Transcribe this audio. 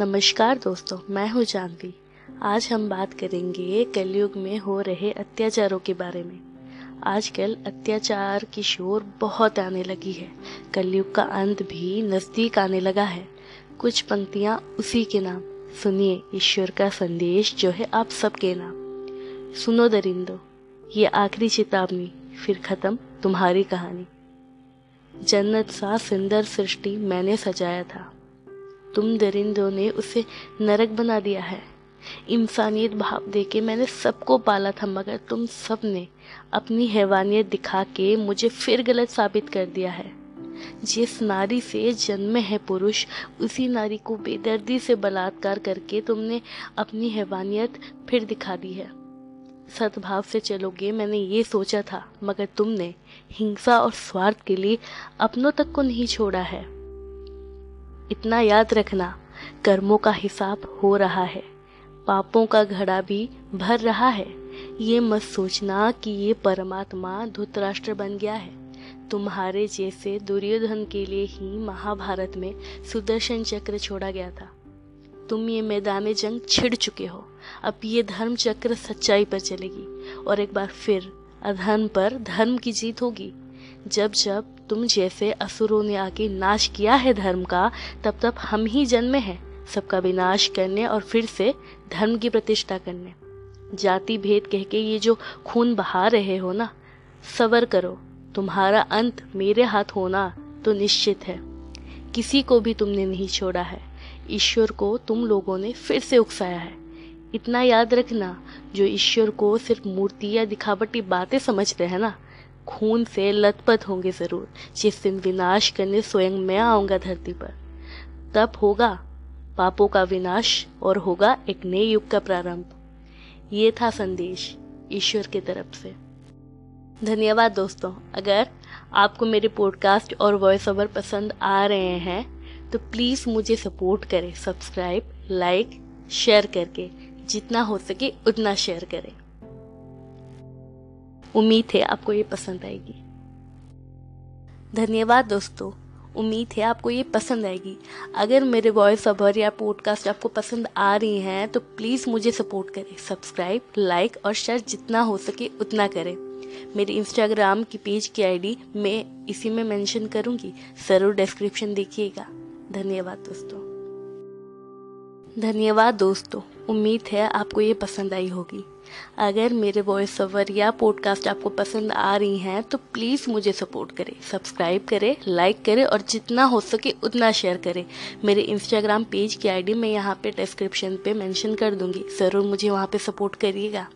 नमस्कार दोस्तों, मैं हूँ जानवी। आज हम बात करेंगे कलयुग में हो रहे अत्याचारों के बारे में। आजकल अत्याचार की शोर बहुत आने लगी है। कलयुग का अंत भी नज़दीक आने लगा है। कुछ पंक्तियाँ उसी के नाम। सुनिए ईश्वर का संदेश जो है आप सबके नाम। सुनो दरिंदो, ये आखिरी चेतावनी, फिर ख़त्म तुम्हारी कहानी। जन्नत सा सुंदर सृष्टि मैंने सजाया था। तुम दरिंदों ने उसे नरक बना दिया है। इंसानियत भाव दे के मैंने सबको पाला था, मगर तुम सबने अपनी हैवानियत दिखा के मुझे फिर गलत साबित कर दिया है। जिस नारी से जन्म है पुरुष, उसी नारी को बेदर्दी से बलात्कार करके तुमने अपनी हैवानियत फिर दिखा दी है। सद्भाव से चलोगे, मैंने ये सोचा था, मगर तुमने हिंसा और स्वार्थ के लिए अपनों तक को नहीं छोड़ा है। इतना याद रखना, कर्मों का हिसाब हो रहा है, पापों का घड़ा भी भर रहा है। ये मत सोचना कि ये परमात्मा धुतराष्ट्र बन गया है। तुम्हारे जैसे दुर्योधन के लिए ही महाभारत में सुदर्शन चक्र छोड़ा गया था। तुम ये मैदान जंग छिड़ चुके हो। अब ये धर्म चक्र सच्चाई पर चलेगी और एक बार फिर अधर्म पर धर्म की जीत होगी। जब जब तुम जैसे असुरों ने आके नाश किया है धर्म का, तब तब हम ही जन्मे हैं, सबका विनाश करने और फिर से धर्म की प्रतिष्ठा करने। जाति भेद कह के ये जो खून बहा रहे हो ना सबर करो, तुम्हारा अंत मेरे हाथ होना तो निश्चित है। किसी को भी तुमने नहीं छोड़ा है, ईश्वर को तुम लोगों ने फिर से उकसाया है। इतना याद रखना, जो ईश्वर को सिर्फ़ मूर्ति या दिखावटी बातें समझते हैं ना खून से लथपथ होंगे ज़रूर। जिस दिन विनाश करने स्वयं मैं आऊँगा धरती पर। तब होगा पापों का विनाश और होगा एक नए युग का प्रारंभ। ये था संदेश ईश्वर की तरफ़ से। धन्यवाद दोस्तों। अगर आपको मेरे पॉडकास्ट और वॉइस ओवर पसंद आ रहे हैं तो प्लीज़ मुझे सपोर्ट करें सब्सक्राइब लाइक शेयर करके। जितना हो सके उतना शेयर करें। उम्मीद है आपको ये पसंद आएगी। धन्यवाद दोस्तों, उम्मीद है आपको ये पसंद आएगी। अगर मेरे वॉइस ओवर या पॉडकास्ट आपको पसंद आ रही हैं तो प्लीज़ मुझे सपोर्ट करें। सब्सक्राइब लाइक और शेयर जितना हो सके उतना करें। मेरे इंस्टाग्राम की पेज की आईडी मैं इसी में मेंशन करूँगी। ज़रूर डिस्क्रिप्शन देखिएगा। धन्यवाद दोस्तों। धन्यवाद दोस्तों। उम्मीद है आपको ये पसंद आई होगी। अगर मेरे वॉइस ओवर या पॉडकास्ट आपको पसंद आ रही हैं तो प्लीज़ मुझे सपोर्ट करें। सब्सक्राइब करें लाइक करें और जितना हो सके उतना शेयर करें। मेरे इंस्टाग्राम पेज की आईडी मैं यहाँ पे डिस्क्रिप्शन पे मेंशन कर दूँगी। ज़रूर मुझे वहाँ पे सपोर्ट करिएगा।